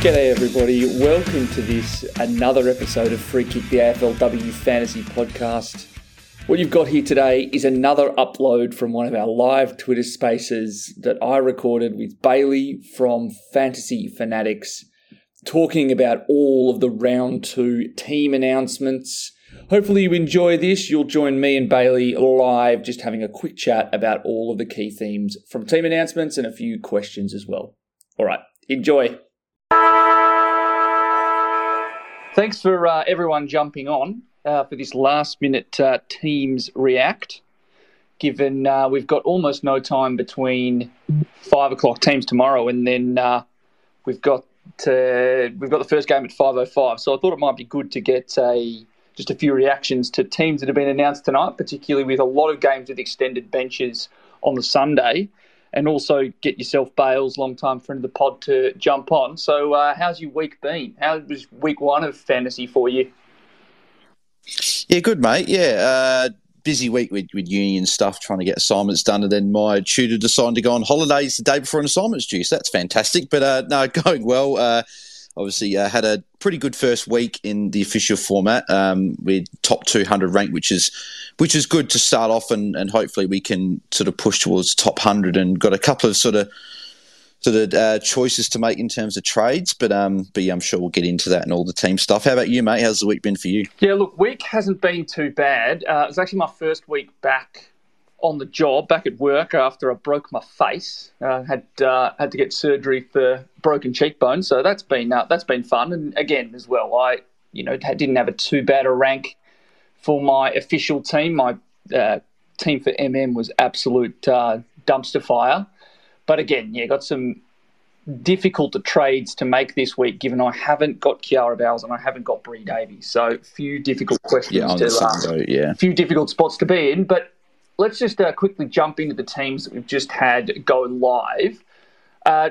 G'day, everybody. Welcome to this another episode of Free Kick, the AFLW Fantasy Podcast. What you've got here today is another upload from one of our live Twitter spaces that I recorded with Bailey from Fantasy Fanatics, talking about all of the round two team announcements. Hopefully, you enjoy this. You'll join me and Bailey live, just having a quick chat about all of the key themes from team announcements and a few questions as well. All right, enjoy. Thanks for uh, everyone jumping on uh, for this last minute uh, Teams React. Given uh, we've got almost no time between five o'clock teams tomorrow, and then uh, we've got we've got the first game at five o five. So I thought it might be good to get a just a few reactions to teams that have been announced tonight, particularly with a lot of games with extended benches on the Sunday and also get yourself Bales, long time friend of the pod, to jump on. So, uh, how's your week been? How was week one of fantasy for you? Yeah, good, mate. Yeah, uh, busy week with, with union stuff, trying to get assignments done, and then my tutor decided to go on holidays the day before an assignment's due. So that's fantastic. But uh, no, going well. Uh, obviously uh, had a pretty good first week in the official format um, with top 200 rank, which is which is good to start off, and, and hopefully we can sort of push towards top 100 and got a couple of sort of sort of uh, choices to make in terms of trades, but um, but yeah, I'm sure we'll get into that and all the team stuff. How about you, mate? How's the week been for you? Yeah, look, week hasn't been too bad. Uh, it was actually my first week back on the job back at work after I broke my face. Uh, had uh, had to get surgery for broken cheekbone, so that's been uh, that's been fun. And again, as well, I you know didn't have a too bad a rank for my official team. My uh, team for MM was absolute dumpster fire. But again, yeah, got some difficult trades to make this week, given I haven't got Kiara Bowers and I haven't got Bree Davies. So few difficult questions yeah, to uh, yeah. few difficult spots to be in. But let's just uh, quickly jump into the teams that we've just had go live. Uh,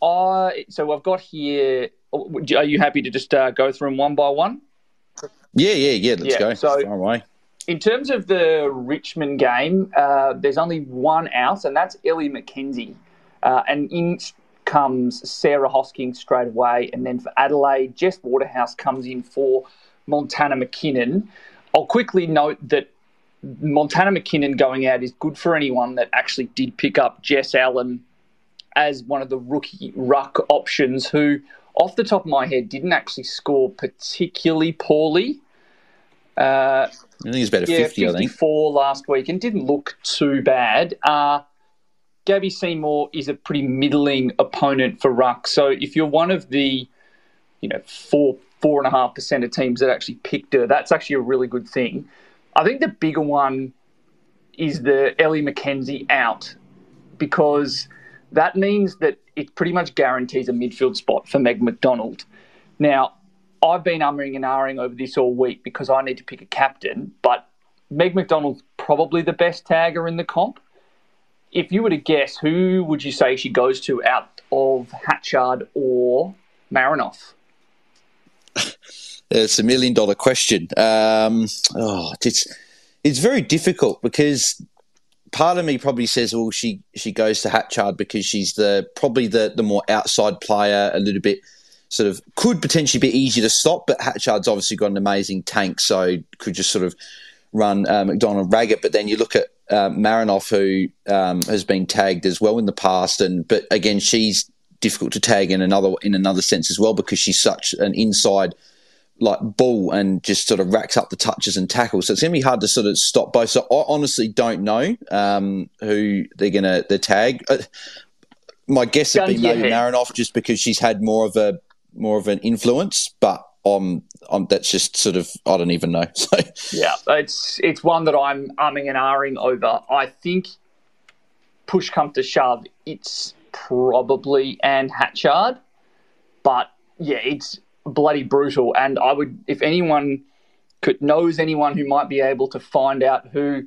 I so I've got here. Are you happy to just uh, go through them one by one? Yeah, yeah, yeah. Let's yeah, go. So, Far away. In terms of the Richmond game, uh, there's only one out, and that's Ellie McKenzie. Uh, and in comes Sarah Hosking straight away, and then for Adelaide, Jess Waterhouse comes in for Montana McKinnon. I'll quickly note that Montana McKinnon going out is good for anyone that actually did pick up Jess Allan as one of the rookie ruck options who, off the top of my head, didn't actually score particularly poorly. Uh, I think he's about a yeah, 50, 54 last week and didn't look too bad. Uh, Gabby Seymour is a pretty middling opponent for ruck. So if you're one of the, you know, four four and a half percent of teams that actually picked her, that's actually a really good thing. I think the bigger one is the Ellie McKenzie out because that means that it pretty much guarantees a midfield spot for Meg McDonald. Now, I've been umming and ahhing over this all week because I need to pick a captain, but Meg McDonald's probably the best tagger in the comp. If you were to guess, who would you say she goes to out of Hatchard or Marinoff? It's a million dollar question. Um, oh, it's it's very difficult because part of me probably says, well, she she goes to Hatchard because she's the probably the the more outside player, a little bit sort of could potentially be easier to stop, but Hatchard's obviously got an amazing tank, so could just sort of run uh, McDonald ragged. But then you look at uh, Marinoff, who um, has been tagged as well in the past, and but again, she's difficult to tag in another in another sense as well because she's such an inside like ball and just sort of racks up the touches and tackles. So it's going to be hard to sort of stop both. So I honestly don't know um, who they're going to the tag. Uh, my guess would be maybe Marinoff just because she's had more of a more of an influence, but um, um, that's just sort of I don't even know. So yeah, it's it's one that I'm umming and ahhing over. I think push come to shove, it's probably Anne Hatchard, but yeah, it's bloody brutal. And I would, if anyone could knows anyone who might be able to find out who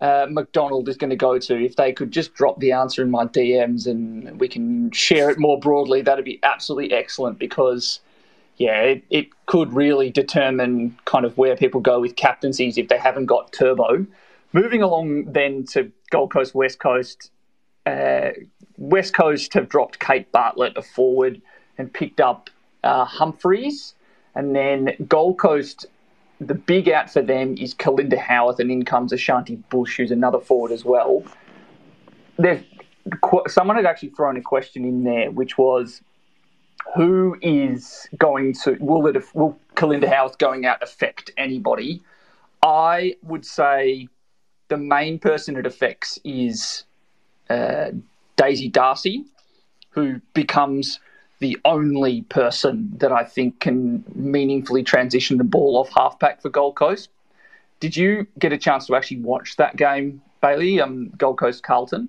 uh, McDonald is going to go to. If they could just drop the answer in my DMs and we can share it more broadly, that'd be absolutely excellent because, yeah, it, it could really determine kind of where people go with captaincies if they haven't got Turbo. Moving along then to Gold Coast, West Coast. Uh, West Coast have dropped Kate Bartlett, a forward, and picked up uh, Humphreys. And then Gold Coast the big out for them is Kalinda Howarth, and in comes Ashanti Bush, who's another forward as well. There's someone had actually thrown a question in there, which was, who is going to will it will Kalinda Howarth going out affect anybody? I would say the main person it affects is uh, Daisy Darcy, who becomes the only person that I think can meaningfully transition the ball off half halfback for Gold Coast. Did you get a chance to actually watch that game, Bailey? Um, Gold Coast Carlton.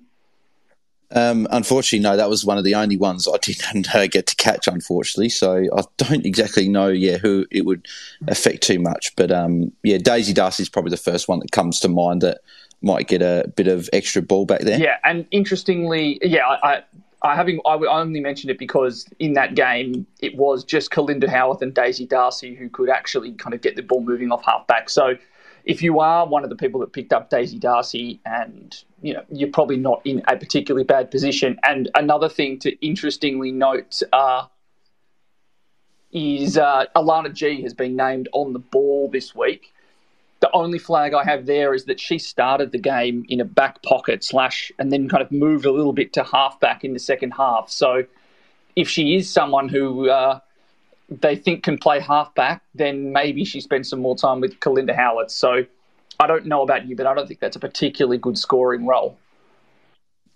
Um, unfortunately, no. That was one of the only ones I didn't uh, get to catch. Unfortunately, so I don't exactly know, yeah, who it would affect too much. But um, yeah, Daisy Darcy is probably the first one that comes to mind that might get a bit of extra ball back there. Yeah, and interestingly, yeah, I, I having I only mentioned it because in that game it was just Kalinda Howarth and Daisy Darcy who could actually kind of get the ball moving off halfback. So if you are one of the people that picked up Daisy Darcy and you know you're probably not in a particularly bad position. And another thing to interestingly note uh, is uh, Alana Gee has been named on the ball this week. The only flag I have there is that she started the game in a back pocket slash and then kind of moved a little bit to halfback in the second half. So if she is someone who uh, they think can play halfback, then maybe she spends some more time with Kalinda Howarth. So I don't know about you, but I don't think that's a particularly good scoring role.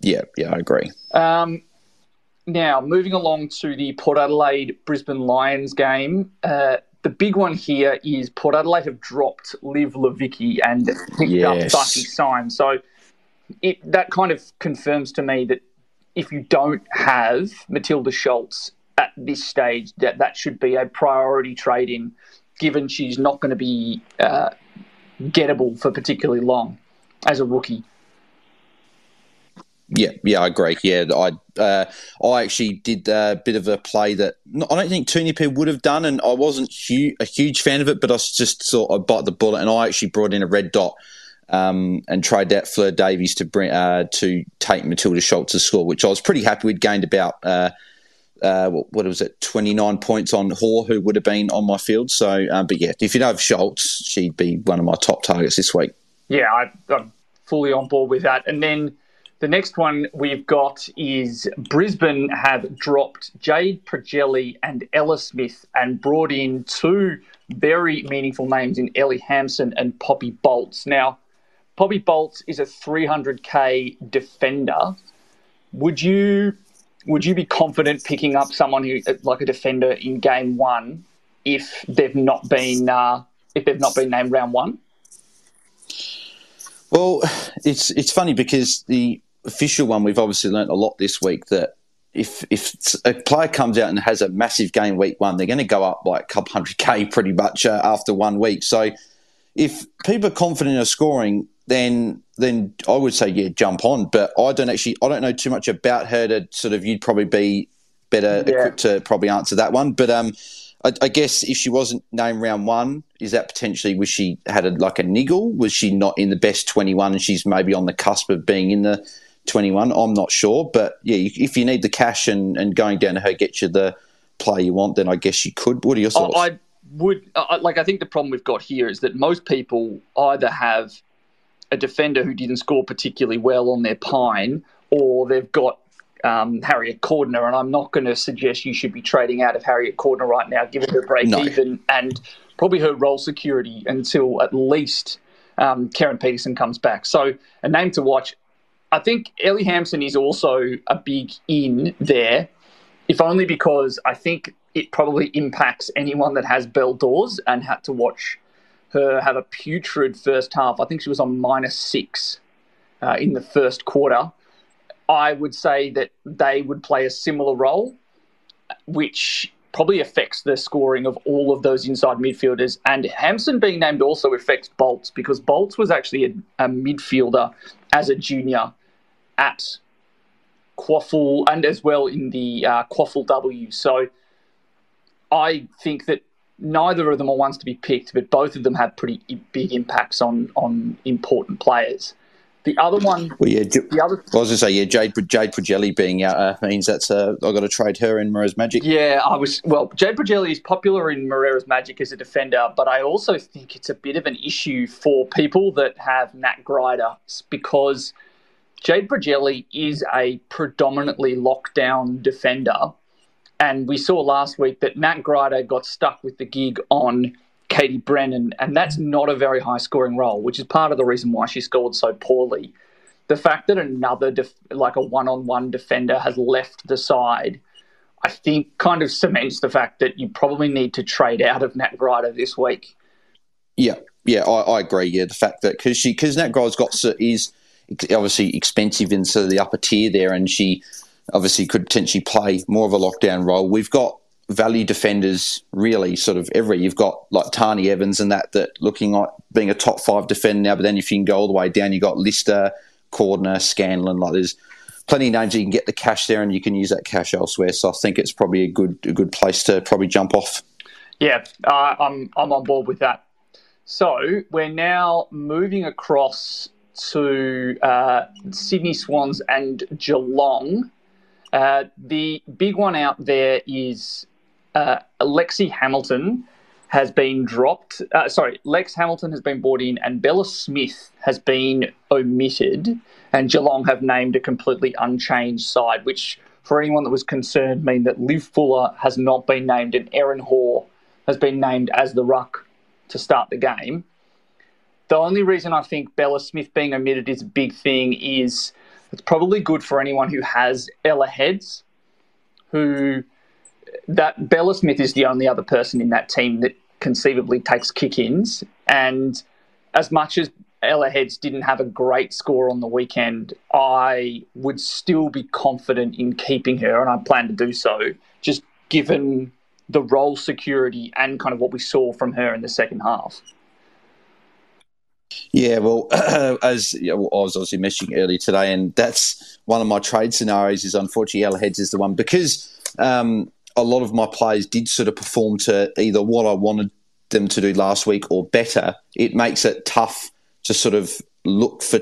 Yeah, yeah, I agree. Um, now, moving along to the Port Adelaide Brisbane Lions game. Uh, the big one here is Port Adelaide have dropped Liv Levicki and picked yes. up Bucky Symes. So it, that kind of confirms to me that if you don't have Matilda Schultz at this stage, that that should be a priority trade in, given she's not going to be uh, gettable for particularly long as a rookie. Yeah, yeah, I agree. Yeah, I uh, I actually did a bit of a play that I don't think Tunipe would have done, and I wasn't hu- a huge fan of it, but I just thought I bite the bullet, and I actually brought in a red dot um, and tried out Fleur Davies to bring uh, to take Matilda Schultz's score, which I was pretty happy We'd Gained about uh, uh, what, was it, twenty nine points on Hoare, who would have been on my field. So, um, but yeah, if you know Schultz, she'd be one of my top targets this week. Yeah, I, I'm fully on board with that, and then. The next one we've got is Brisbane have dropped Jade Pregelj and Ella Smith and brought in two very meaningful names in Ellie Hampson and Poppy Boltz. Now, Poppy Boltz is a 300k defender. Would you would you be confident picking up someone who like a defender in game one if they've not been uh, if they've not been named round one? Well, it's it's funny because the official one, we've obviously learnt a lot this week that if if a player comes out and has a massive game week one, they're going to go up like a couple hundred k pretty much uh, after one week. So if people are confident in scoring, then then I would say yeah, jump on. But I don't actually I don't know too much about her to sort of you'd probably be better yeah. equipped to probably answer that one. But um, I, I, guess if she wasn't named round one, is that potentially was she had a, like a niggle? Was she not in the best twenty one and she's maybe on the cusp of being in the 21. I'm not sure, but yeah, if you need the cash and, and going down to her get you the player you want, then I guess you could. What are your thoughts? I would like. I think the problem we've got here is that most people either have a defender who didn't score particularly well on their pine, or they've got um, Harriet Cordner, and I'm not going to suggest you should be trading out of Harriet Cordner right now, given her break no. even and probably her role security until at least um, Karen Peterson comes back. So a name to watch. I think Ellie Hampson is also a big in there, if only because I think it probably impacts anyone that has Belle Dawes and had to watch her have a putrid first half. I think she was on minus six uh, in the first quarter. I would say that they would play a similar role, which probably affects the scoring of all of those inside midfielders. And Hampson being named also affects Boltz because Boltz was actually a, a midfielder as a junior at QAFL and as well in the uh, QAFL W. So I think that neither of them are ones to be picked, but both of them have pretty big impacts on on important players. The other one, well, yeah, the other, I was going to say, yeah, Jade Jade Pregelj being out uh, means that's uh, I've got to trade her in Moreira's Magic. Yeah, I was well. Jade Pregelj is popular in Moreira's Magic as a defender, but I also think it's a bit of an issue for people that have Nat Grider because Jade Pregelj is a predominantly lockdown defender and we saw last week that Nat Grider got stuck with the gig on Katie Brennan, and that's not a very high scoring role, which is part of the reason why she scored so poorly. The fact that another, def- like a one on one defender, has left the side, I think kind of cements the fact that you probably need to trade out of Nat Grider this week. Yeah, yeah, I, I agree. Yeah, the fact that because she because Nat Grider's got is obviously expensive into the upper tier there, and she obviously could potentially play more of a lockdown role. We've got value defenders really sort of every. You've got like Tani Evans and that that looking like being a top five defender now. But then if you can go all the way down, you've got Lister, Cordner, Scanlon. Like there's plenty of names you can get the cash there, and you can use that cash elsewhere. So I think it's probably a good a good place to probably jump off. Yeah, uh, I'm I'm on board with that. So we're now moving across to uh, Sydney Swans and Geelong. Uh, the big one out there is uh, Lexi Hamilton has been dropped. Uh, sorry, Lex Hamilton has been brought in, and Bella Smith has been omitted. And Geelong have named a completely unchanged side, which, for anyone that was concerned, mean that Liv Fuller has not been named, and Erin Hoare has been named as the ruck to start the game. The only reason I think Bella Smith being omitted is a big thing is it's probably good for anyone who has Ella Heads, who that Bella Smith is the only other person in that team that conceivably takes kick-ins. And as much as Ella Heads didn't have a great score on the weekend, I would still be confident in keeping her, and I plan to do so, just given the role security and kind of what we saw from her in the second half. Yeah, well, as you know, I was obviously mentioning earlier today, and that's one of my trade scenarios. Is unfortunately, Ella Heads is the one because um, a lot of my players did sort of perform to either what I wanted them to do last week or better. It makes it tough to sort of look for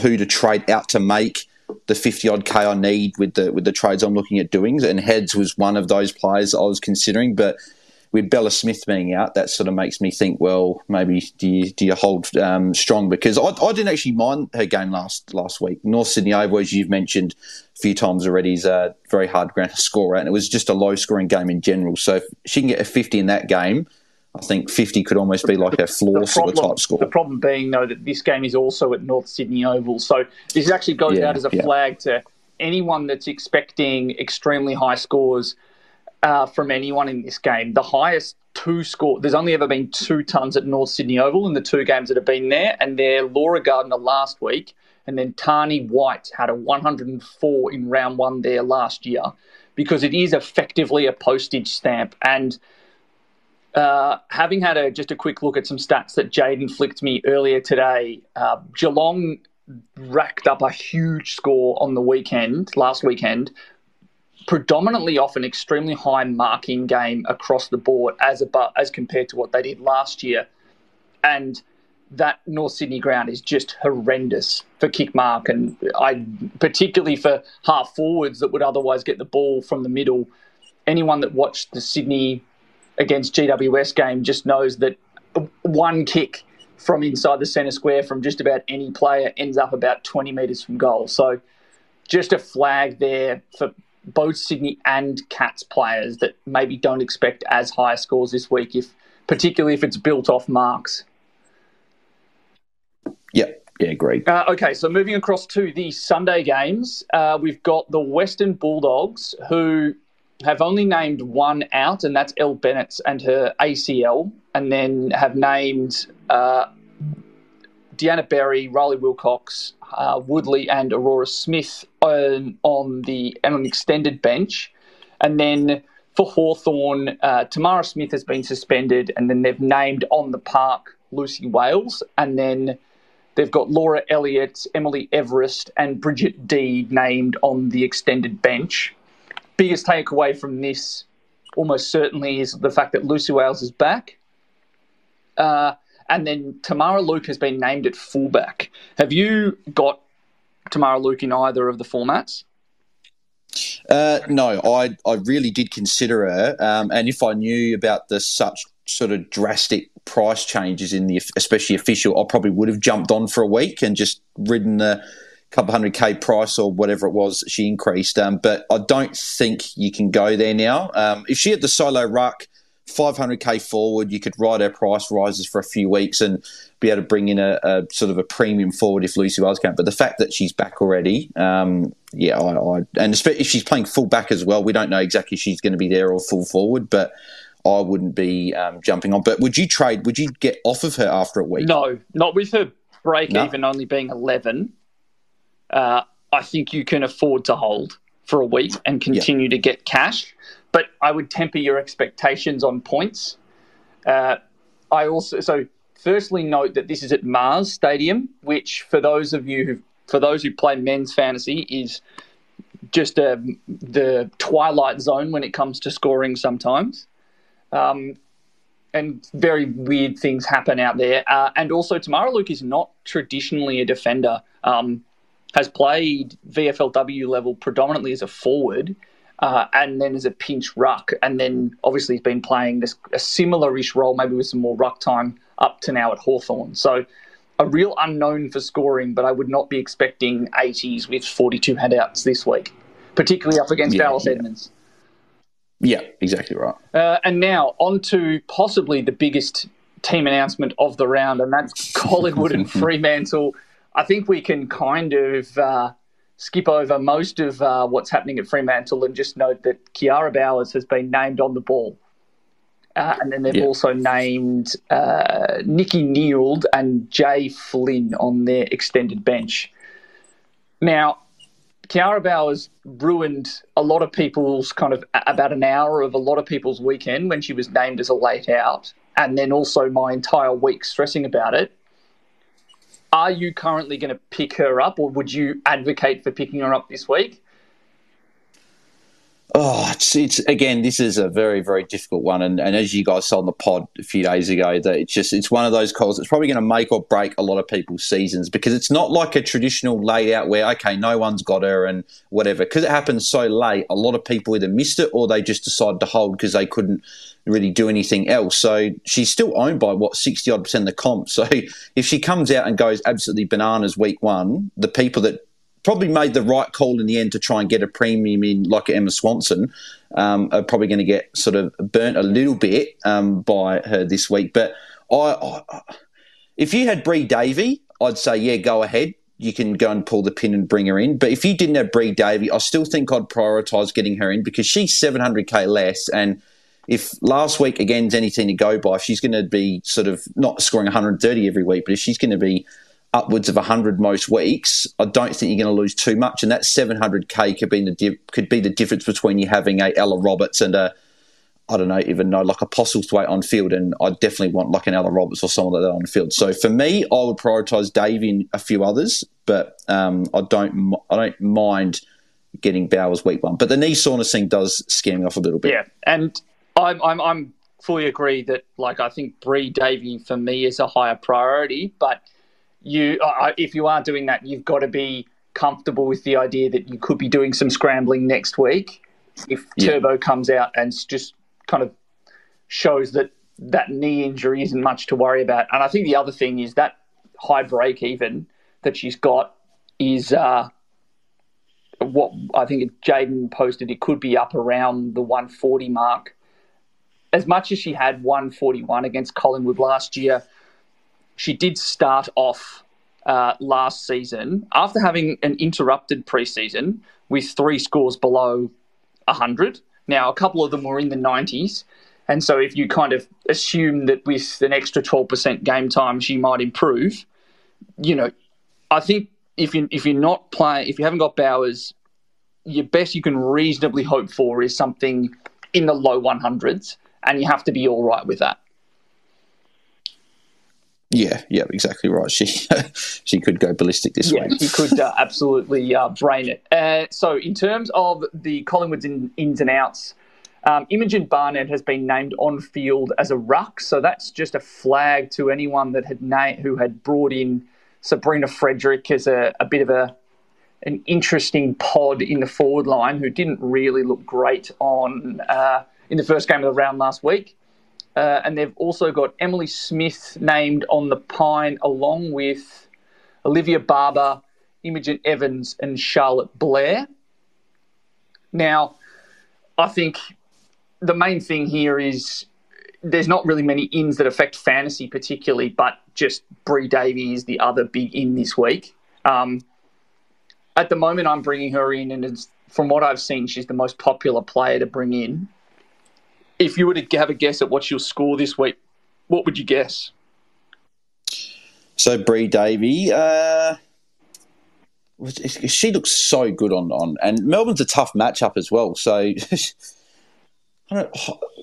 who to trade out to make the 50 odd K I need with the with the trades I'm looking at doing. And Heads was one of those players I was considering, but with Bella Smith being out, that sort of makes me think, well, maybe do you, do you hold um, strong? Because I, I, didn't actually mind her game last last week. North Sydney Oval, as you've mentioned a few times already, is a very hard ground to score at, and it was just a low scoring game in general. So if she can get a 50 in that game, I think 50 could almost be like a floor sort of type score. The problem being, though, that this game is also at North Sydney Oval. So this actually goes yeah, out as a yeah. flag to anyone that's expecting extremely high scores – uh, from anyone in this game. The highest two score. There's only ever been two tons at North Sydney Oval in the two games that have been there, and they're Laura Gardner last week, and then Tani White had a 104 in round one there last year, because it is effectively a postage stamp. And uh, having had a, just a quick look at some stats that Jaden flicked me earlier today, uh, Geelong racked up a huge score on the weekend, last weekend, predominantly off an extremely high marking game across the board as a, as compared to what they did last year, and that North Sydney ground is just horrendous for kick mark, and I particularly for half forwards that would otherwise get the ball from the middle. Anyone that watched the Sydney against GWS game just knows that one kick from inside the centre square from just about any player ends up about 20 metres from goal. So just a flag there for both Sydney and Cats players that maybe don't expect as high scores this week, if particularly if it's built off marks. Yep. Yeah, great. Uh, okay, so moving across to the Sunday games, uh, we've got the Western Bulldogs who have only named one out, and that's Elle Bennett and her ACL, and then have named uh, Deanna Berry, Riley Wilcox, uh, Woodley and Aurora Smith on, on the on an extended bench, and then for Hawthorn, uh, Tamara Smith has been suspended, and then they've named on the park Lucy Wales, and then they've got Laura Elliott, Emily Everist, and Bridget Deed named on the extended bench. Biggest takeaway from this, almost certainly, is the fact that Lucy Wales is back. Uh, and then Tamara Luke has been named at fullback. Have you got Tamara Luke in either of the formats? Uh, no, I I really did consider her, um, and if I knew about the such sort of drastic price changes in the especially official, I probably would have jumped on for a week and just ridden the couple hundred k price or whatever it was she increased. Um, but I don't think you can go there now. Um, if she had the solo ruck 500k forward, you could ride her price rises for a few weeks and be able to bring in a, a sort of a premium forward if Lucy Wales can. But the fact that she's back already, um, yeah, I, I, and if she's playing full back as well, we don't know exactly if she's going to be there or full forward, but I wouldn't be um, jumping on. But would you trade? Would you get off of her after a week? No, not with her break no. even only being 11. Uh, I think you can afford to hold for a week and continue yeah. to get cash but I would temper your expectations on points. Uh, I also so firstly note that this is at Mars Stadium, which for those of you who for those who play men's fantasy is just a, um, the twilight zone when it comes to scoring sometimes. Um, and very weird things happen out there. Uh, and also, Tamara Luke is not traditionally a defender. Um, has played VFLW level predominantly as a forward, uh, and then as a pinch ruck, and then obviously he's been playing this a similar-ish role, maybe with some more ruck time up to now at Hawthorn. So a real unknown for scoring, but I would not be expecting 80s with 42 handouts this week, particularly up against yeah, Alice yeah. Edmonds. Yeah, exactly right. Uh, and now on to possibly the biggest team announcement of the round, and that's Collingwood and Fremantle. I think we can kind of uh, skip over most of uh, what's happening at Fremantle and just note that Kiara Bowers has been named on the ball. Uh, and then they've yeah. also named uh, Nikki Neild and Jay Flynn on their extended bench. Now, Kiara Bowers ruined a lot of people's kind of about an hour of a lot of people's weekend when she was named as a late out, and then also my entire week stressing about it. Are you currently going to pick her up, or would you advocate for picking her up this week? Oh, it's, it's again. This is a very, very difficult one, and, and as you guys saw on the pod a few days ago, that it's just it's one of those calls. It's probably going to make or break a lot of people's seasons because it's not like a traditional layout where okay, no one's got her and whatever. Because it happens so late, a lot of people either missed it or they just decided to hold because they couldn't really do anything else. So she's still owned by what sixty odd percent of the comp. So if she comes out and goes absolutely bananas week one, the people that probably made the right call in the end to try and get a premium in like Emma Swanson um, are probably going to get sort of burnt a little bit um, by her this week. But I, I, if you had Bri Davey, I'd say yeah, go ahead. You can go and pull the pin and bring her in. But if you didn't have Bri Davey, I still think I'd prioritise getting her in because she's 700k less and if last week again is anything to go by, if she's going to be sort of not scoring 130 every week, but if she's going to be upwards of 100 most weeks, I don't think you're going to lose too much. And that 700k could be the could be the difference between you having a Ella Roberts and a I don't know even know like a Postlethwaite on field, and I definitely want like an Ella Roberts or someone like that on field. So for me, I would prioritise Dave in a few others, but um, I don't I don't mind getting Bowers week one. But the knee soreness thing does scare me off a little bit. Yeah, and I'm I'm, I'm fully agree that like I think Bri Davey for me is a higher priority, but you uh, if you are doing that, you've got to be comfortable with the idea that you could be doing some scrambling next week if yeah. Turbo comes out and just kind of shows that that knee injury isn't much to worry about. And I think the other thing is that high break even that she's got is uh, what I think Jaden posted. It could be up around the 140 mark. As much as she had 141 against Collingwood last year, she did start off uh, last season after having an interrupted preseason with three scores below 100. Now, a couple of them were in the 90s. And so, if you kind of assume that with an extra 12% game time, she might improve, you know, I think if, you, if you're not playing, if you haven't got Bowers, your best you can reasonably hope for is something in the low 100s, and you have to be all right with that. Yeah, yeah, exactly right. She she could go ballistic this yeah, week. she could uh, absolutely uh, brain it. Uh, so, in terms of the Collingwood's in, ins and outs, um, Imogen Barnett has been named on field as a ruck. So that's just a flag to anyone that had na- who had brought in Sabrina Frederick as a, a bit of a an interesting pod in the forward line who didn't really look great on uh, in the first game of the round last week. Uh, and they've also got Emily Smith named on the pine, along with Olivia Barber, Imogen Evans, and Charlotte Blair. Now, I think the main thing here is there's not really many ins that affect fantasy particularly, but just Bri Davey is the other big in this week. Um, at the moment, I'm bringing her in, and from what I've seen, she's the most popular player to bring in if you were to have a guess at what she'll score this week, what would you guess? So Bri Davey, uh, she looks so good on on, and Melbourne's a tough matchup as well. So,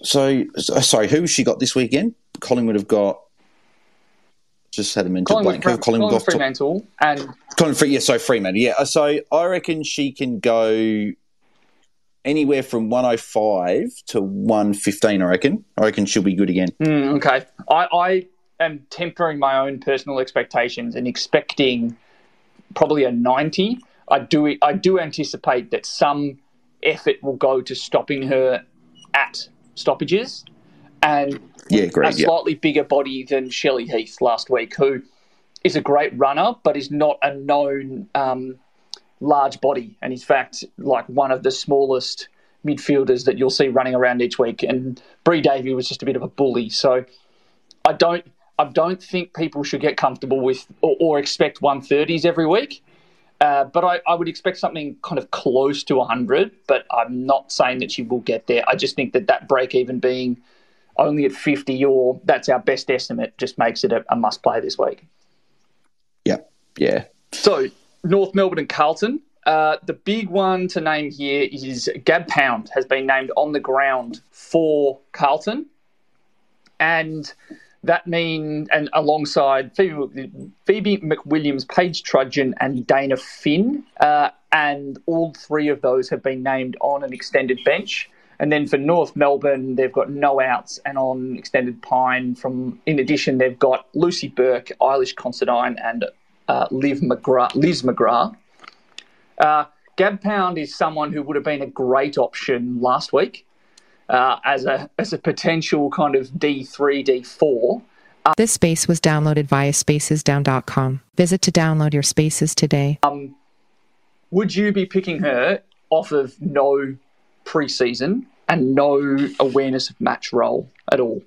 so sorry, who she got this weekend? Collingwood have got. Just had a mental Collingwood, blank. Fre- Collingwood Fremantle and Collingwood, yeah, so Fremantle, yeah. So I reckon she can go anywhere from 105 to 115, I reckon. I reckon she'll be good again. Mm, okay. I, I am tempering my own personal expectations and expecting probably a 90. I do, I do anticipate that some effort will go to stopping her at stoppages. And yeah, great, a slightly yeah. bigger body than Shelley Heath last week, who is a great runner, but is not a known um, large body, and in fact, like one of the smallest midfielders that you'll see running around each week. And Bri Davey was just a bit of a bully. So I don't, I don't think people should get comfortable with or, or expect 130s every week. Uh, but I, I, would expect something kind of close to 100, but I'm not saying that she will get there. I just think that that break even being only at 50 or that's our best estimate just makes it a, a must play this week. Yeah, yeah. So North Melbourne and Carlton. Uh, the big one to name here is Gab Pound has been named on the ground for Carlton, and that means and alongside Phoebe, Phoebe McWilliams, Paige Trudgeon, and Dana Finn, uh, and all three of those have been named on an extended bench. And then for North Melbourne, they've got no outs, and on extended pine. From in addition, they've got Lucy Burke, Eilish Considine, and uh, Liv McGrath, Liz McGrath. Uh, Gab Pound is someone who would have been a great option last week uh, as a as a potential kind of D three D four. this space was downloaded via spacesdown.com. Visit to download your spaces today. Um, would you be picking her off of no preseason and no awareness of match role at all?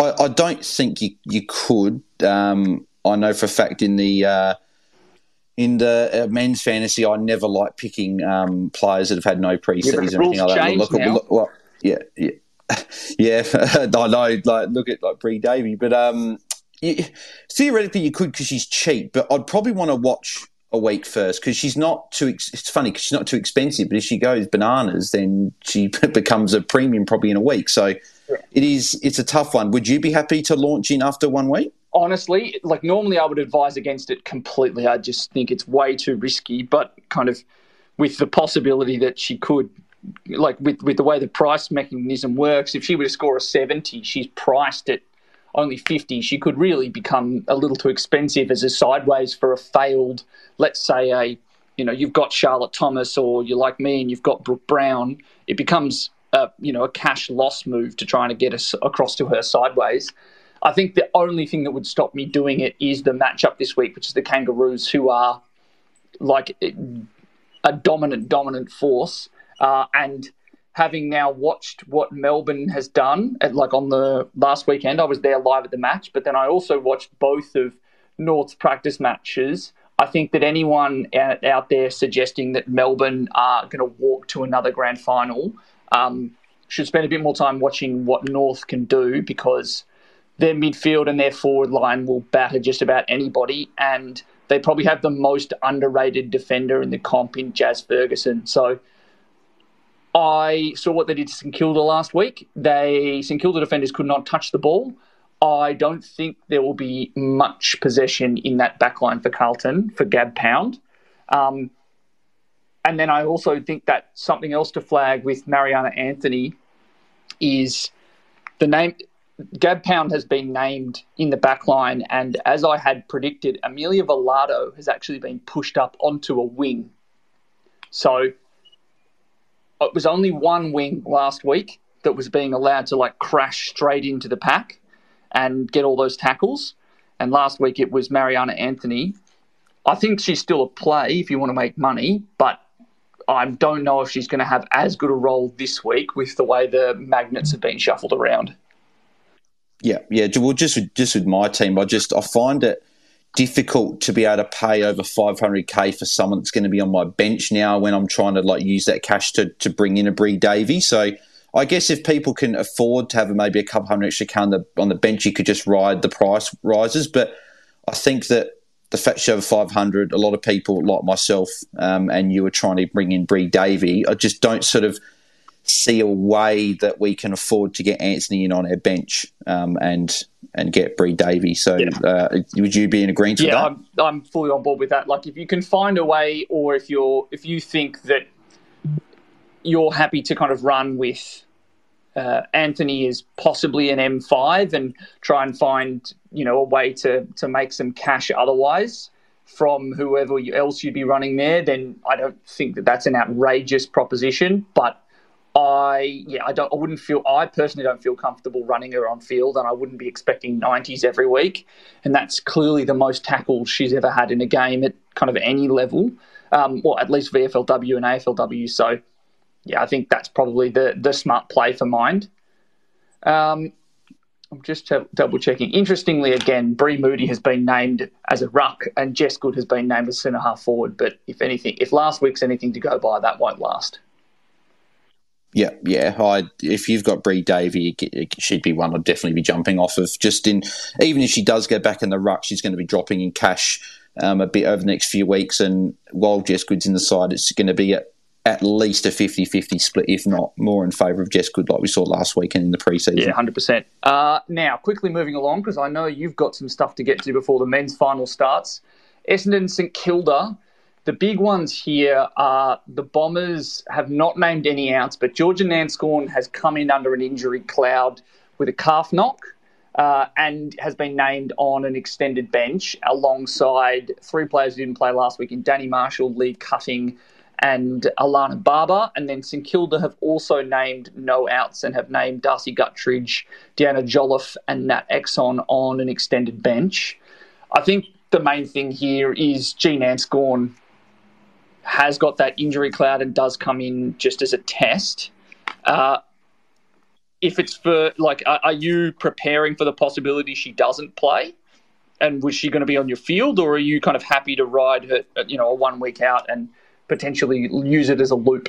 I, I don't think you you could. Um, I know for a fact in the uh, in the uh, men's fantasy, I never like picking um, players that have had no preseason yeah, or anything like that. Look, look, well, yeah, yeah, yeah. I know. Like, look at like Bri Davey, but um, you, theoretically you could because she's cheap. But I'd probably want to watch a week first because she's not too. Ex- it's funny because she's not too expensive, but if she goes bananas, then she becomes a premium probably in a week. So yeah. it is. It's a tough one. Would you be happy to launch in after one week? Honestly, like normally I would advise against it completely. I just think it's way too risky, but kind of with the possibility that she could, like with, with the way the price mechanism works, if she were to score a 70, she's priced at only 50. She could really become a little too expensive as a sideways for a failed, let's say, a, you know, you've got Charlotte Thomas or you're like me and you've got Brooke Brown. It becomes, a, you know, a cash loss move to trying to get us across to her sideways. I think the only thing that would stop me doing it is the matchup this week, which is the Kangaroos, who are like a dominant, dominant force. Uh, and having now watched what Melbourne has done, at, like on the last weekend, I was there live at the match, but then I also watched both of North's practice matches. I think that anyone out, there suggesting that Melbourne are going to walk to another grand final um, should spend a bit more time watching what North can do because their midfield and their forward line will batter just about anybody, and they probably have the most underrated defender in the comp in Jazz Ferguson. So I saw what they did to St Kilda last week. They St Kilda defenders could not touch the ball. I don't think there will be much possession in that backline for Carlton for Gab Pound. Um, and then I also think that something else to flag with Mariana Anthony is the name Gab Pound has been named in the backline, and as I had predicted, Amelia Velardo has actually been pushed up onto a wing. So it was only one wing last week that was being allowed to like crash straight into the pack and get all those tackles. And last week it was Mariana Anthony. I think she's still a play if you want to make money, but I don't know if she's going to have as good a role this week with the way the magnets have been shuffled around. Yeah, yeah. Well, just with, just with my team, I just I find it difficult to be able to pay over 500k for someone that's going to be on my bench now when I'm trying to like use that cash to, to bring in a Bri Davey. So I guess if people can afford to have maybe a couple hundred extra k on the, on the bench, you could just ride the price rises. But I think that the fact you show 500, a lot of people like myself um, and you are trying to bring in Bri Davey, I just don't sort of see a way that we can afford to get Anthony in on our bench um, and and get Bri Davey. So yeah. uh, would you be in agreement yeah, with that? I'm, I'm fully on board with that. Like if you can find a way, or if you're if you think that you're happy to kind of run with uh, Anthony is possibly an M5 and try and find you know a way to to make some cash otherwise from whoever else you'd be running there, then I don't think that that's an outrageous proposition. But I yeah, I don't I wouldn't feel I personally don't feel comfortable running her on field and I wouldn't be expecting 90s every week. And that's clearly the most tackles she's ever had in a game at kind of any level. Um, well, at least VFLW and AFLW. So yeah, I think that's probably the the smart play for mind. Um, I'm just t- double checking. Interestingly, again, Bri Moody has been named as a ruck, and Jess Good has been named as centre half forward. But if anything, if last week's anything to go by, that won't last. Yeah, yeah. I, if you've got Bri Davey, she'd be one I'd definitely be jumping off of. Just in, even if she does go back in the ruck, she's going to be dropping in cash um, a bit over the next few weeks. And while Jess Good's in the side, it's going to be at, at least a 50 50 split, if not more in favour of Jess Good, like we saw last weekend in the preseason. Yeah, 100%. Uh, now, quickly moving along, because I know you've got some stuff to get to before the men's final starts. Essendon St Kilda the big ones here are the Bombers have not named any outs, but Georgia Nanscawen has come in under an injury cloud with a calf knock uh, and has been named on an extended bench alongside three players who didn't play last week in Danny Marshall, Lee Cutting, and Alana Barba. And then St Kilda have also named no outs and have named Darcy Guttridge, Deanna Jolliffe, and Nat Exon on an extended bench. I think the main thing here is Jean Nanscawen has got that injury cloud and does come in just as a test. Uh, if it's for like, are, you preparing for the possibility she doesn't play? And was she going to be on your field, or are you kind of happy to ride her, you know, a one week out and potentially use it as a loop?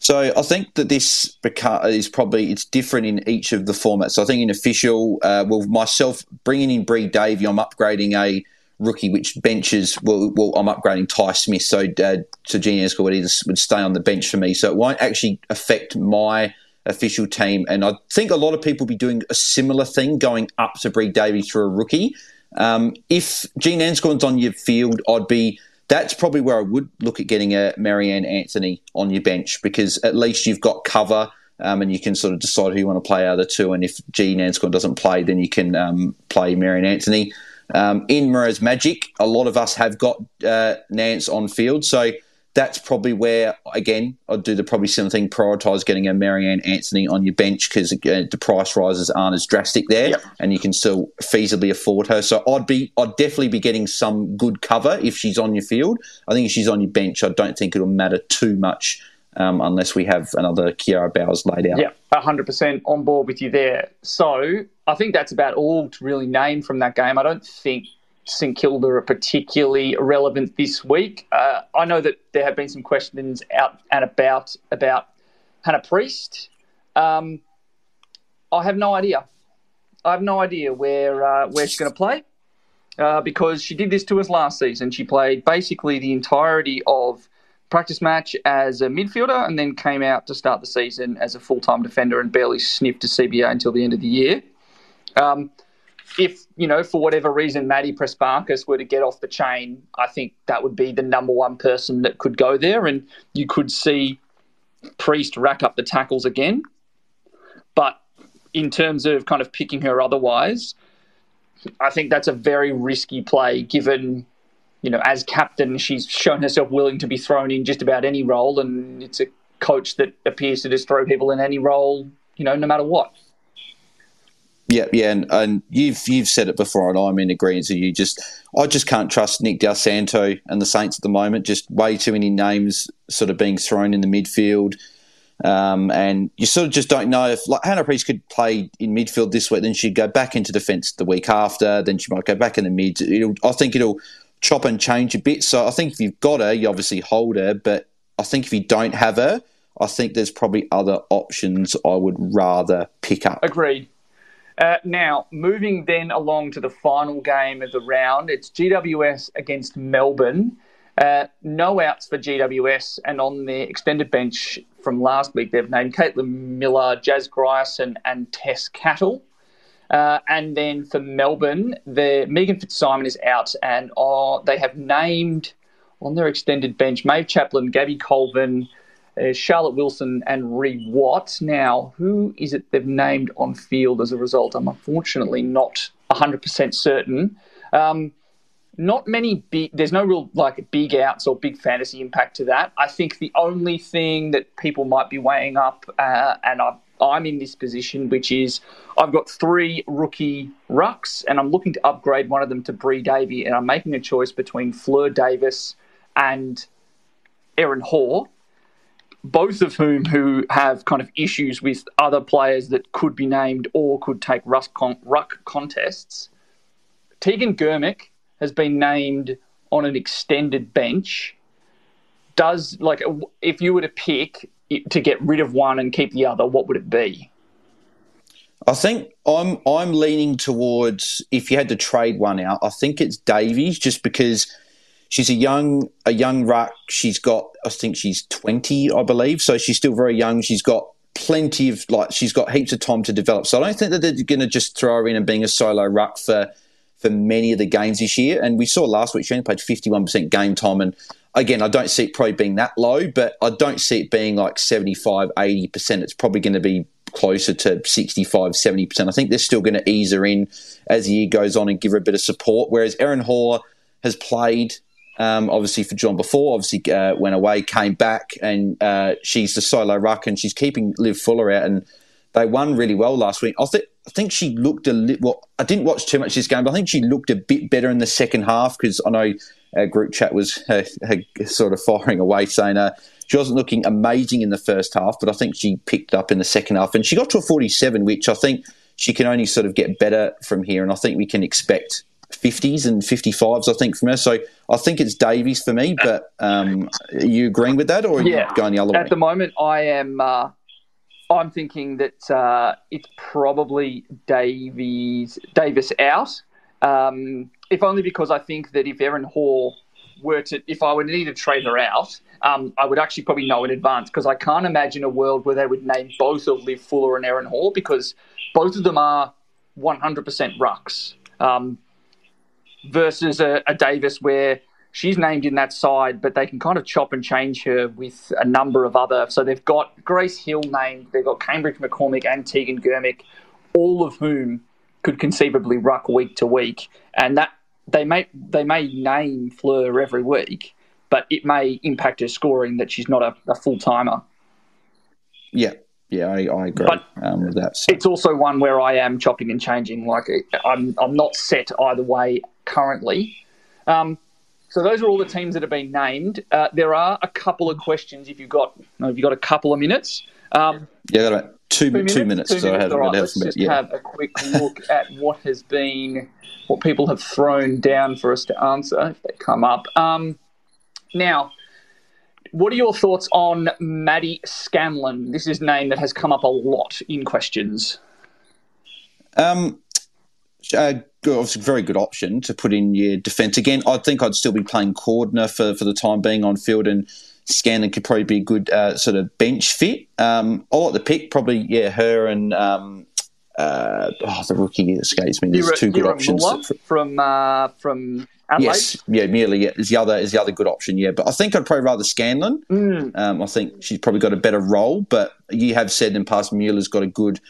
So I think that this is probably it's different in each of the formats. So I think in official, uh, well, myself bringing in Bri Davey, I'm upgrading a rookie, which benches. Well, well I'm upgrading Ty Smith, so uh, so Jean would, would stay on the bench for me. So it won't actually affect my official team. And I think a lot of people will be doing a similar thing, going up to Bri Davies for a rookie. Um, if Gene Nanscawen's on your field, I'd be. That's probably where I would look at getting a Mariana Anthony on your bench because at least you've got cover. Um, and you can sort of decide who you want to play out of the two. And if Gene Nanscorn doesn't play, then you can um, play Mariana Anthony. Um, in Moreira's Magic, a lot of us have got uh, Nance on field, so that's probably where again I'd do the probably similar thing. Prioritise getting a Mariana Anthony on your bench because uh, the price rises aren't as drastic there, yep. and you can still feasibly afford her. So I'd be I'd definitely be getting some good cover if she's on your field. I think if she's on your bench, I don't think it'll matter too much um, unless we have another Kiara Bowers laid out. Yeah, 100% on board with you there. So I think that's about all to really name from that game. I don't think St Kilda are particularly relevant this week. Uh, I know that there have been some questions out and about about Hannah Priest. Um, I have no idea. I have no idea where uh, where she's going to play uh, because she did this to us last season. She played basically the entirety of practice match as a midfielder and then came out to start the season as a full time defender and barely sniffed a CBA until the end of the year. Um, if, you know, for whatever reason, Maddie Prespakis were to get off the chain, I think that would be the number one person that could go there. And you could see Priest rack up the tackles again. But in terms of kind of picking her otherwise, I think that's a very risky play given, you know, as captain, she's shown herself willing to be thrown in just about any role. And it's a coach that appears to just throw people in any role, you know, no matter what. Yeah, yeah, and, and you've you've said it before, and I'm in agreement with you. Just I just can't trust Nick Dal Santo and the Saints at the moment. Just way too many names sort of being thrown in the midfield, um, and you sort of just don't know if like Hannah Priest could play in midfield this week, then she'd go back into defence the week after, then she might go back in the mid. It'll, I think it'll chop and change a bit. So I think if you've got her, you obviously hold her, but I think if you don't have her, I think there's probably other options I would rather pick up. Agreed. Uh, now, moving then along to the final game of the round, it's GWS against Melbourne. Uh, no outs for GWS, and on the extended bench from last week, they've named Caitlin Miller, Jazz Grierson, and Tess Cattle. Uh, and then for Melbourne, the Megan Fitzsimon is out, and uh, they have named on their extended bench Maeve Chaplin, Gabby Colvin, uh, Charlotte Wilson and Rhi Watt. Now, who is it they've named on field as a result? I'm unfortunately not 100% certain. Um, not many big, there's no real like big outs or big fantasy impact to that. I think the only thing that people might be weighing up, uh, and I, I'm in this position, which is I've got three rookie rucks, and I'm looking to upgrade one of them to Bri Davey, and I'm making a choice between Fleur Davis and Erin Hoare both of whom who have kind of issues with other players that could be named or could take con- ruck contests. Tegan Germick has been named on an extended bench. Does like if you were to pick to get rid of one and keep the other, what would it be? I think I'm I'm leaning towards if you had to trade one out, I think it's Davies just because she's a young a young ruck. She's got I think she's twenty, I believe. So she's still very young. She's got plenty of like she's got heaps of time to develop. So I don't think that they're going to just throw her in and being a solo ruck for for many of the games this year. And we saw last week she only played fifty one percent game time. And again, I don't see it probably being that low, but I don't see it being like 75, 80 percent. It's probably going to be closer to 65, 70%. I think they're still going to ease her in as the year goes on and give her a bit of support. Whereas Erin Hoare has played um, obviously for John before, obviously uh, went away, came back, and uh, she's the solo ruck, and she's keeping Liv Fuller out, and they won really well last week. I, th- I think she looked a little. Well, I didn't watch too much this game, but I think she looked a bit better in the second half because I know our group chat was uh, sort of firing away, saying uh, she wasn't looking amazing in the first half, but I think she picked up in the second half, and she got to a 47, which I think she can only sort of get better from here, and I think we can expect 50s and 55s, I think, from her. So I think it's Davies for me, but um, are you agreeing with that or are yeah. you going the other At way? At the moment, I am. Uh, I'm thinking that uh, it's probably Davies Davis out. Um, if only because I think that if Erin Hoare were to, if I to need to trade her out, um, I would actually probably know in advance because I can't imagine a world where they would name both of Liv Fuller and Erin Hoare because both of them are 100% rucks. Um, versus a, a Davis where she's named in that side, but they can kind of chop and change her with a number of other. So they've got Grace Hill named, they've got Cambridge McCormick and Tegan Germick, all of whom could conceivably ruck week to week, and that they may they may name Fleur every week, but it may impact her scoring that she's not a, a full timer. Yeah, yeah, I, I agree but um, with that. So. It's also one where I am chopping and changing. Like I'm I'm not set either way currently. Um, so those are all the teams that have been named. Uh, there are a couple of questions. If you've got, if you've got a couple of minutes. Um, yeah, got about two, two minutes. Two minutes, two so minutes. I have, right, let's just yeah. have a quick look at what has been, what people have thrown down for us to answer if they come up. Um, now, what are your thoughts on Maddie Scanlon? This is a name that has come up a lot in questions. Um, uh, obviously, very good option to put in your defence again. I think I'd still be playing Cordner for, for the time being on field and Scanlon could probably be a good uh, sort of bench fit. Um, I like the pick, probably, yeah, her and um, uh, oh, the rookie escapes me. There's two good options. From uh, from Adelaide. Yes, yeah, merely yeah, is the other is the other good option. Yeah, but I think I'd probably rather Scanlon. Mm. Um, I think she's probably got a better role. But you have said in past, Mueller's got a good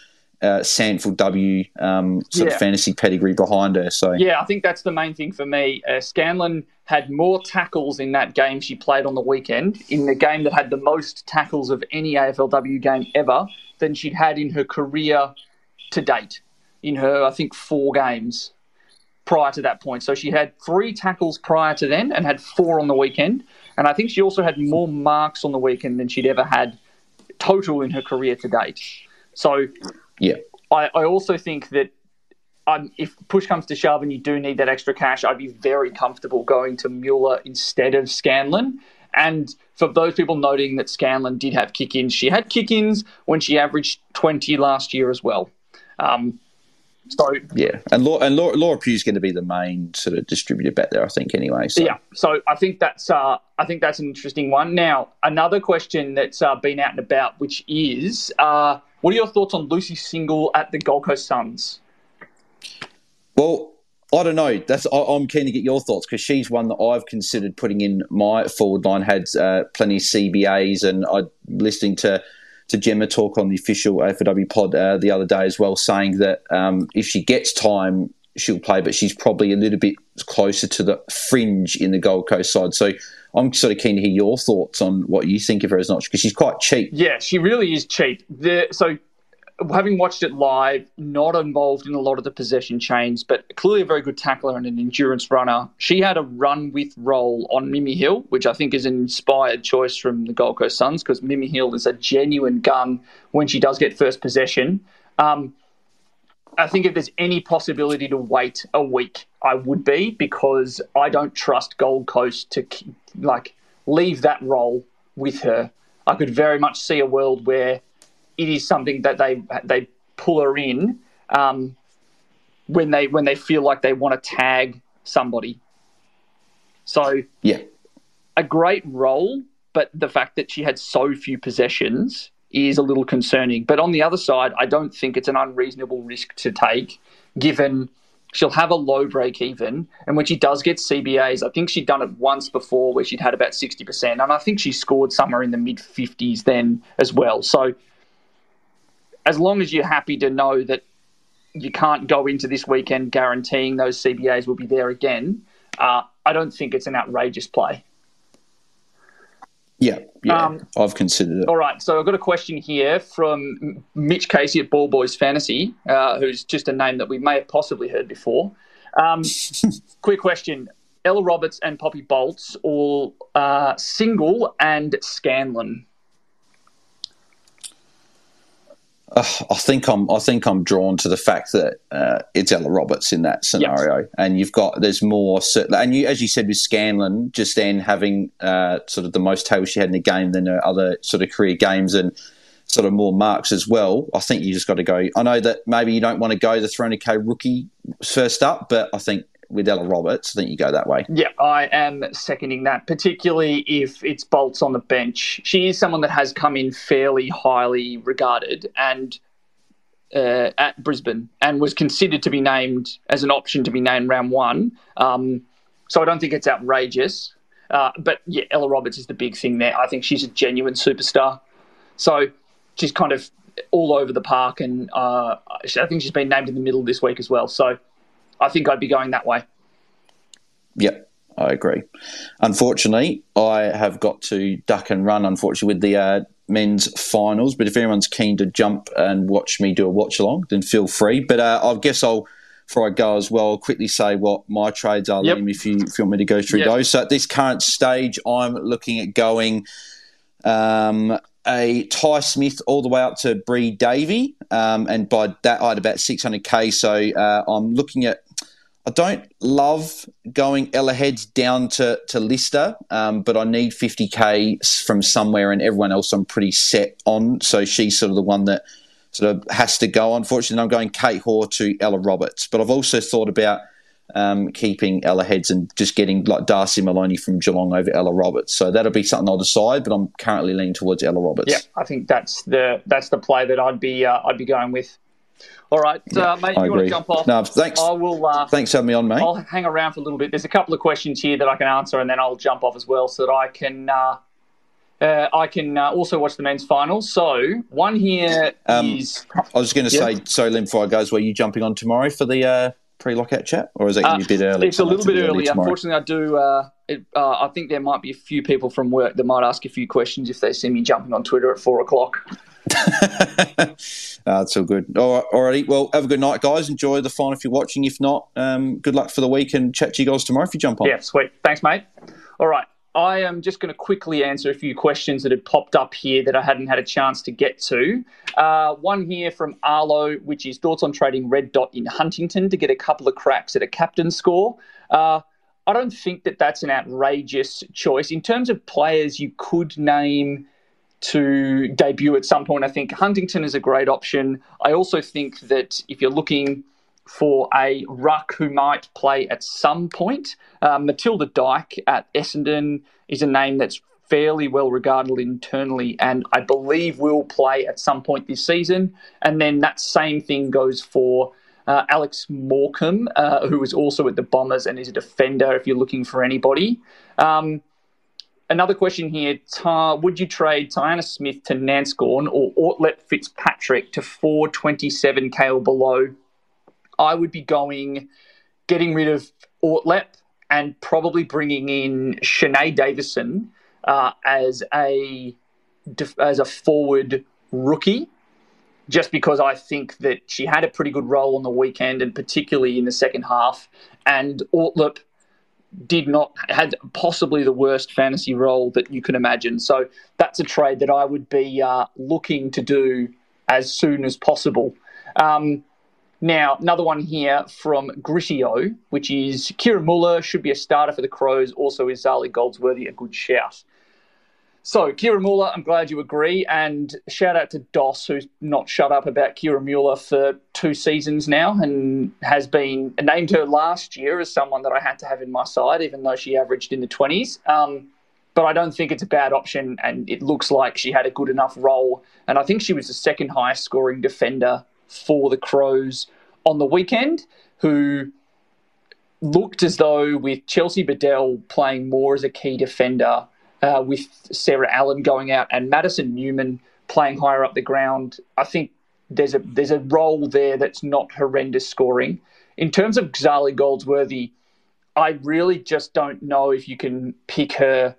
uh, Sandford W um, sort Yeah. of fantasy pedigree behind her. So Yeah, I think that's the main thing for me. Uh, Scanlon had more tackles in that game she played on the weekend, in the game that had the most tackles of any AFLW game ever, than she'd had in her career to date. In her, I think, four games prior to that point. So she had three tackles prior to then and had four on the weekend. And I think she also had more marks on the weekend than she'd ever had total in her career to date. So yeah, I, I also think that um, if push comes to shove and you do need that extra cash, I'd be very comfortable going to Mueller instead of Scanlon. And for those people noting that Scanlon did have kick ins, she had kick ins when she averaged 20 last year as well. Um, so, yeah, and Laura, and Laura, Laura Pugh's going to be the main sort of distributor back there, I think. Anyway, so yeah, so I think that's uh, I think that's an interesting one. Now, another question that's uh, been out and about, which is, uh, what are your thoughts on Lucy Single at the Gold Coast Suns? Well, I don't know. That's I, I'm keen to get your thoughts because she's one that I've considered putting in my forward line. Had uh, plenty of CBAs, and I listening to to Gemma talk on the official AFW pod uh, the other day as well, saying that um, if she gets time, she'll play, but she's probably a little bit closer to the fringe in the Gold Coast side. So. I'm sort of keen to hear your thoughts on what you think of her as not because she's quite cheap. Yeah, she really is cheap. The, so, having watched it live, not involved in a lot of the possession chains, but clearly a very good tackler and an endurance runner. She had a run with role on Mimi Hill, which I think is an inspired choice from the Gold Coast Suns because Mimi Hill is a genuine gun when she does get first possession. Um, I think if there's any possibility to wait a week, I would be because I don't trust Gold Coast to like leave that role with her. I could very much see a world where it is something that they they pull her in um, when they when they feel like they want to tag somebody. So Yeah, a great role, but the fact that she had so few possessions is a little concerning. But on the other side, I don't think it's an unreasonable risk to take, given she'll have a low break even. And when she does get CBAs, I think she'd done it once before where she'd had about 60%. And I think she scored somewhere in the mid 50s then as well. So as long as you're happy to know that you can't go into this weekend guaranteeing those CBAs will be there again, uh, I don't think it's an outrageous play. Yeah, yeah. Um, I've considered it. All right, so I've got a question here from Mitch Casey at Ball Boys Fantasy, uh, who's just a name that we may have possibly heard before. Um, quick question: Ella Roberts and Poppy Boltz, all uh, Single and Scanlon? Uh, I think I'm. I think I'm drawn to the fact that uh, it's Ella Roberts in that scenario, and you've got there's more. And you, as you said with Scanlon, just then having uh, sort of the most tails she had in the game than her other sort of career games, and sort of more marks as well. I think you just got to go. I know that maybe you don't want to go the 300k rookie first up, but I think with Ella Roberts, I think you go that way. Yeah, I am seconding that, particularly if it's Boltz on the bench. She is someone that has come in fairly highly regarded and uh, at Brisbane and was considered to be named as an option to be named round one. Um, so I don't think it's outrageous. Uh, but yeah, Ella Roberts is the big thing there. I think she's a genuine superstar. So she's kind of all over the park, and uh, I think she's been named in the middle this week as well. So I think I'd be going that way. Yep, I agree. Unfortunately, I have got to duck and run, unfortunately, with the uh, men's finals. But if anyone's keen to jump and watch me do a watch along, then feel free. But uh, I guess I'll, before I go as well, quickly say what my trades are, Yep. Liam, if you, if you want me to go through Yep. those. So at this current stage, I'm looking at going um, a Ty Smith all the way up to Bri Davey. Um, and by that, I had about 600k. So uh, I'm looking at I don't love going Ella Heads down to, to Lister, um, but I need 50k from somewhere, and everyone else I'm pretty set on. So she's sort of the one that sort of has to go. Unfortunately, I'm going Kate Hore to Ella Roberts, but I've also thought about um, keeping Ella Heads and just getting like Darcy Maloney from Geelong over Ella Roberts. So that'll be something I'll decide, but I'm currently leaning towards Ella Roberts. Yeah, I think that's the that's the play that I'd be uh, I'd be going with. All right, yeah, uh, mate, you want to jump off? No, thanks. I will. Uh, thanks for having me on, mate. I'll hang around for a little bit. There's a couple of questions here that I can answer, and then I'll jump off as well, so that I can. Uh, uh, I can uh, also watch the men's final. So one here um, is. I was going to yeah. say, so Liam, before I goes, were you jumping on tomorrow for the uh, pre-lockout chat, or is it going to be a bit early? It's a little bit early. Unfortunately, I do. Uh, it, uh, I think there might be a few people from work that might ask a few questions if they see me jumping on Twitter at four o'clock. That's all good. All righty. Well, have a good night, guys. Enjoy the fun if you're watching. If not, um, good luck for the week and chat to you guys tomorrow if you jump on. Yeah, sweet. Thanks, mate. All right. I am just going to quickly answer a few questions that had popped up here that I hadn't had a chance to get to. Uh, one here from Arlo, which is thoughts on trading Red Dot in Huntington to get a couple of cracks at a captain score. Uh, I don't think that that's an outrageous choice. In terms of players you could name to debut at some point, I think Huntington is a great option. I also think that if you're looking for a ruck who might play at some point. Uh, Matilda Dyke at Essendon is a name that's fairly well regarded internally and I believe will play at some point this season. And then that same thing goes for uh, Alex Morecambe, uh, who is also at the Bombers and is a defender if you're looking for anybody. Um, another question here Ta- Would you trade Tyanna Smith to Nanscawen or Ortlep Fitzpatrick to 427k or below I would be going, getting rid of Ortlep and probably bringing in Shanae Davison uh, as a as a forward rookie, just because I think that she had a pretty good role on the weekend and particularly in the second half. And Ortlep did not had possibly the worst fantasy role that you can imagine. So that's a trade that I would be uh, looking to do as soon as possible. Um, now, another one here from Gritio, which is Kiera Mueller should be a starter for the Crows. Also, is Zarlie Goldsworthy a good shout? So, Kiera Mueller, I'm glad you agree. And shout out to Doss, who's not shut up about Kiera Mueller for two seasons now and has been named her last year as someone that I had to have in my side, even though she averaged in the 20s. Um, but I don't think it's a bad option, and it looks like she had a good enough role. And I think she was the second highest scoring defender for the Crows on the weekend, who looked as though with Chelsea Biddell playing more as a key defender, uh, with Sarah Allan going out and Madison Newman playing higher up the ground, I think there's a there's a role there that's not horrendous scoring. In terms of Zarlie Goldsworthy, I really just don't know if you can pick her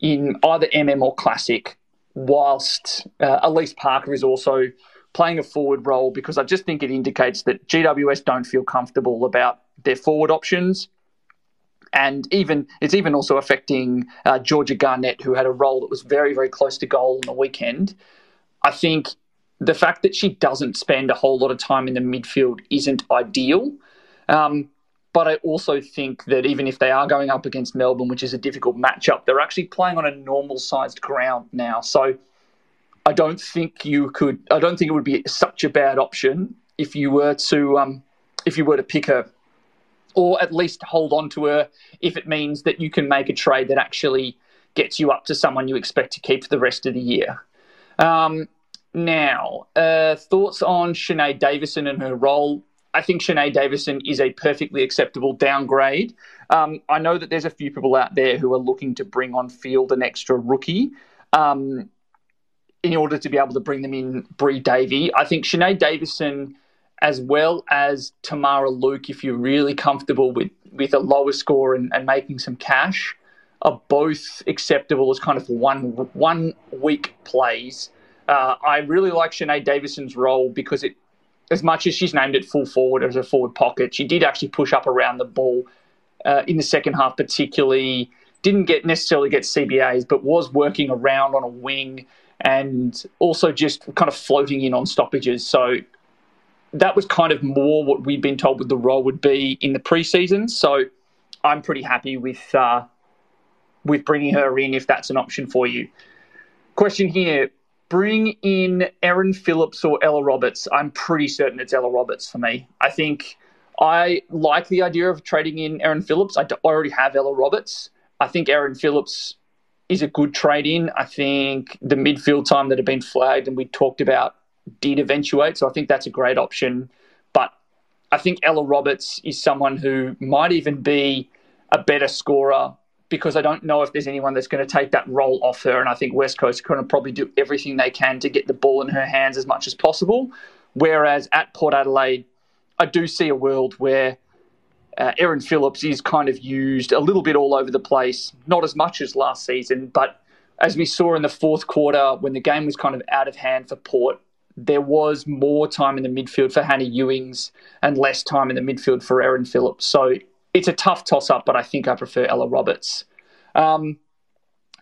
in either MM or Classic, whilst uh, Alyce Parker is also playing a forward role because I just think it indicates that GWS don't feel comfortable about their forward options. And even it's even also affecting uh, Georgia Garnett, who had a role that was very, very close to goal on the weekend. I think the fact that she doesn't spend a whole lot of time in the midfield isn't ideal. Um, but I also think that even if they are going up against Melbourne, which is a difficult matchup, they're actually playing on a normal sized ground now. So I don't think you could. I don't think it would be such a bad option if you were to um, if you were to pick her, or at least hold on to her if it means that you can make a trade that actually gets you up to someone you expect to keep for the rest of the year. Um, now, uh, thoughts on Shanae Davison and her role. I think Shanae Davison is a perfectly acceptable downgrade. Um, I know that there's a few people out there who are looking to bring on field an extra rookie. Um, in order to be able to bring them in Bri Davey. I think Shanae Davison, as well as Tamara Luke, if you're really comfortable with, with a lower score and, and making some cash, are both acceptable as kind of one one week plays. Uh, I really like Shanae Davison's role because it, as much as she's named it full forward as a forward pocket, she did actually push up around the ball uh, in the second half, particularly. Didn't get necessarily get CBAs, but was working around on a wing and also just kind of floating in on stoppages. So that was kind of more what we'd been told the role would be in the preseason. So I'm pretty happy with uh, with bringing her in if that's an option for you. Question here: Bring in Erin Phillips or Ella Roberts? I'm pretty certain it's Ella Roberts for me. I think I like the idea of trading in Erin Phillips. I already have Ella Roberts. I think Erin Phillips is a good trade in. I think the midfield time that had been flagged and we talked about did eventuate. So I think that's a great option. But I think Ella Roberts is someone who might even be a better scorer because I don't know if there's anyone that's going to take that role off her. And I think West Coast are going to probably do everything they can to get the ball in her hands as much as possible. Whereas at Port Adelaide, I do see a world where uh, Erin Phillips is kind of used a little bit all over the place, not as much as last season, but as we saw in the fourth quarter when the game was kind of out of hand for Port, there was more time in the midfield for Hannah Ewings and less time in the midfield for Erin Phillips. So it's a tough toss up, but I think I prefer Ella Roberts. Um,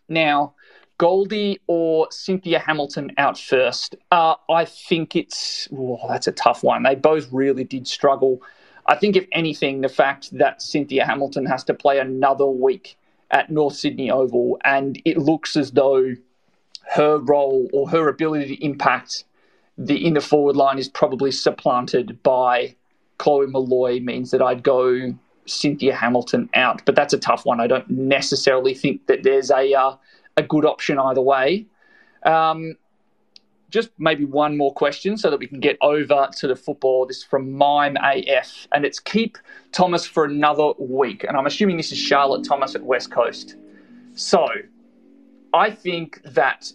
now, Goldie or Cynthia Hamilton out first? Uh, I think it's oh, that's a tough one. They both really did struggle. I think, if anything, the fact that Cynthia Hamilton has to play another week at North Sydney Oval and it looks as though her role or her ability to impact the inner forward line is probably supplanted by Chloe Molloy means that I'd go Cynthia Hamilton out. But that's a tough one. I don't necessarily think that there's a uh, a good option either way. Um, just maybe one more question so that we can get over to the football. This is from Mime AF, and it's keep Thomas for another week. And I'm assuming this is Charlotte Thomas at West Coast. So I think that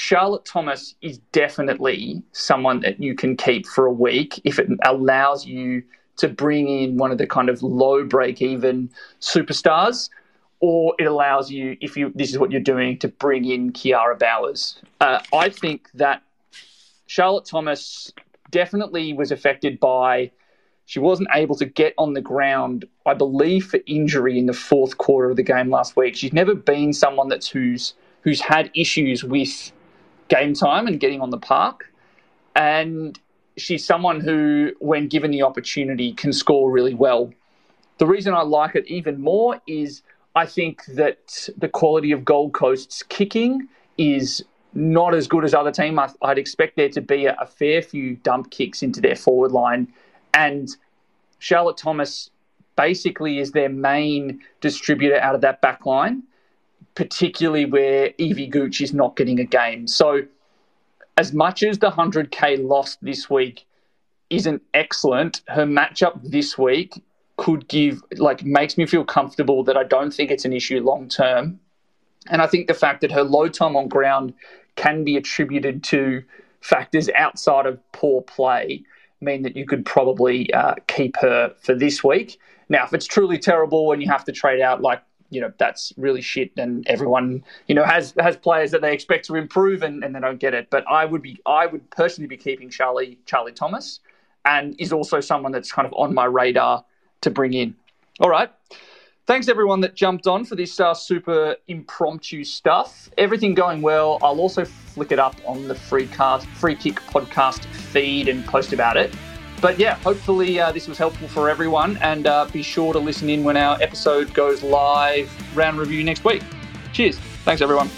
Charlotte Thomas is definitely someone that you can keep for a week if it allows you to bring in one of the kind of low break even superstars or it allows you, if you this is what you're doing, to bring in Kiara Bowers. Uh, I think that Charlotte Thomas definitely was affected by she wasn't able to get on the ground, I believe, for injury in the fourth quarter of the game last week. She's never been someone that's who's who's had issues with game time and getting on the park, and she's someone who, when given the opportunity, can score really well. The reason I like it even more is I think that the quality of Gold Coast's kicking is not as good as other teams. I'd expect there to be a, fair few dump kicks into their forward line, and Charlotte Thomas basically is their main distributor out of that back line, particularly where Evie Gooch is not getting a game. So, as much as the 100k lost this week isn't excellent, her matchup this week could give like makes me feel comfortable that I don't think it's an issue long term. And I think the fact that her low time on ground can be attributed to factors outside of poor play mean that you could probably uh, keep her for this week. Now, if it's truly terrible and you have to trade out, like you know, that's really shit, and everyone you know has has players that they expect to improve and, and they don't get it. But I would be, I would personally be keeping Charlie Charlie Thomas, and is also someone that's kind of on my radar to bring in. All right. Thanks everyone that jumped on for this uh, super impromptu stuff. Everything going well. I'll also flick it up on the free cast, free kick podcast feed and post about it. But yeah, hopefully uh, this was helpful for everyone, and uh, be sure to listen in when our episode goes live round review next week. Cheers. Thanks everyone.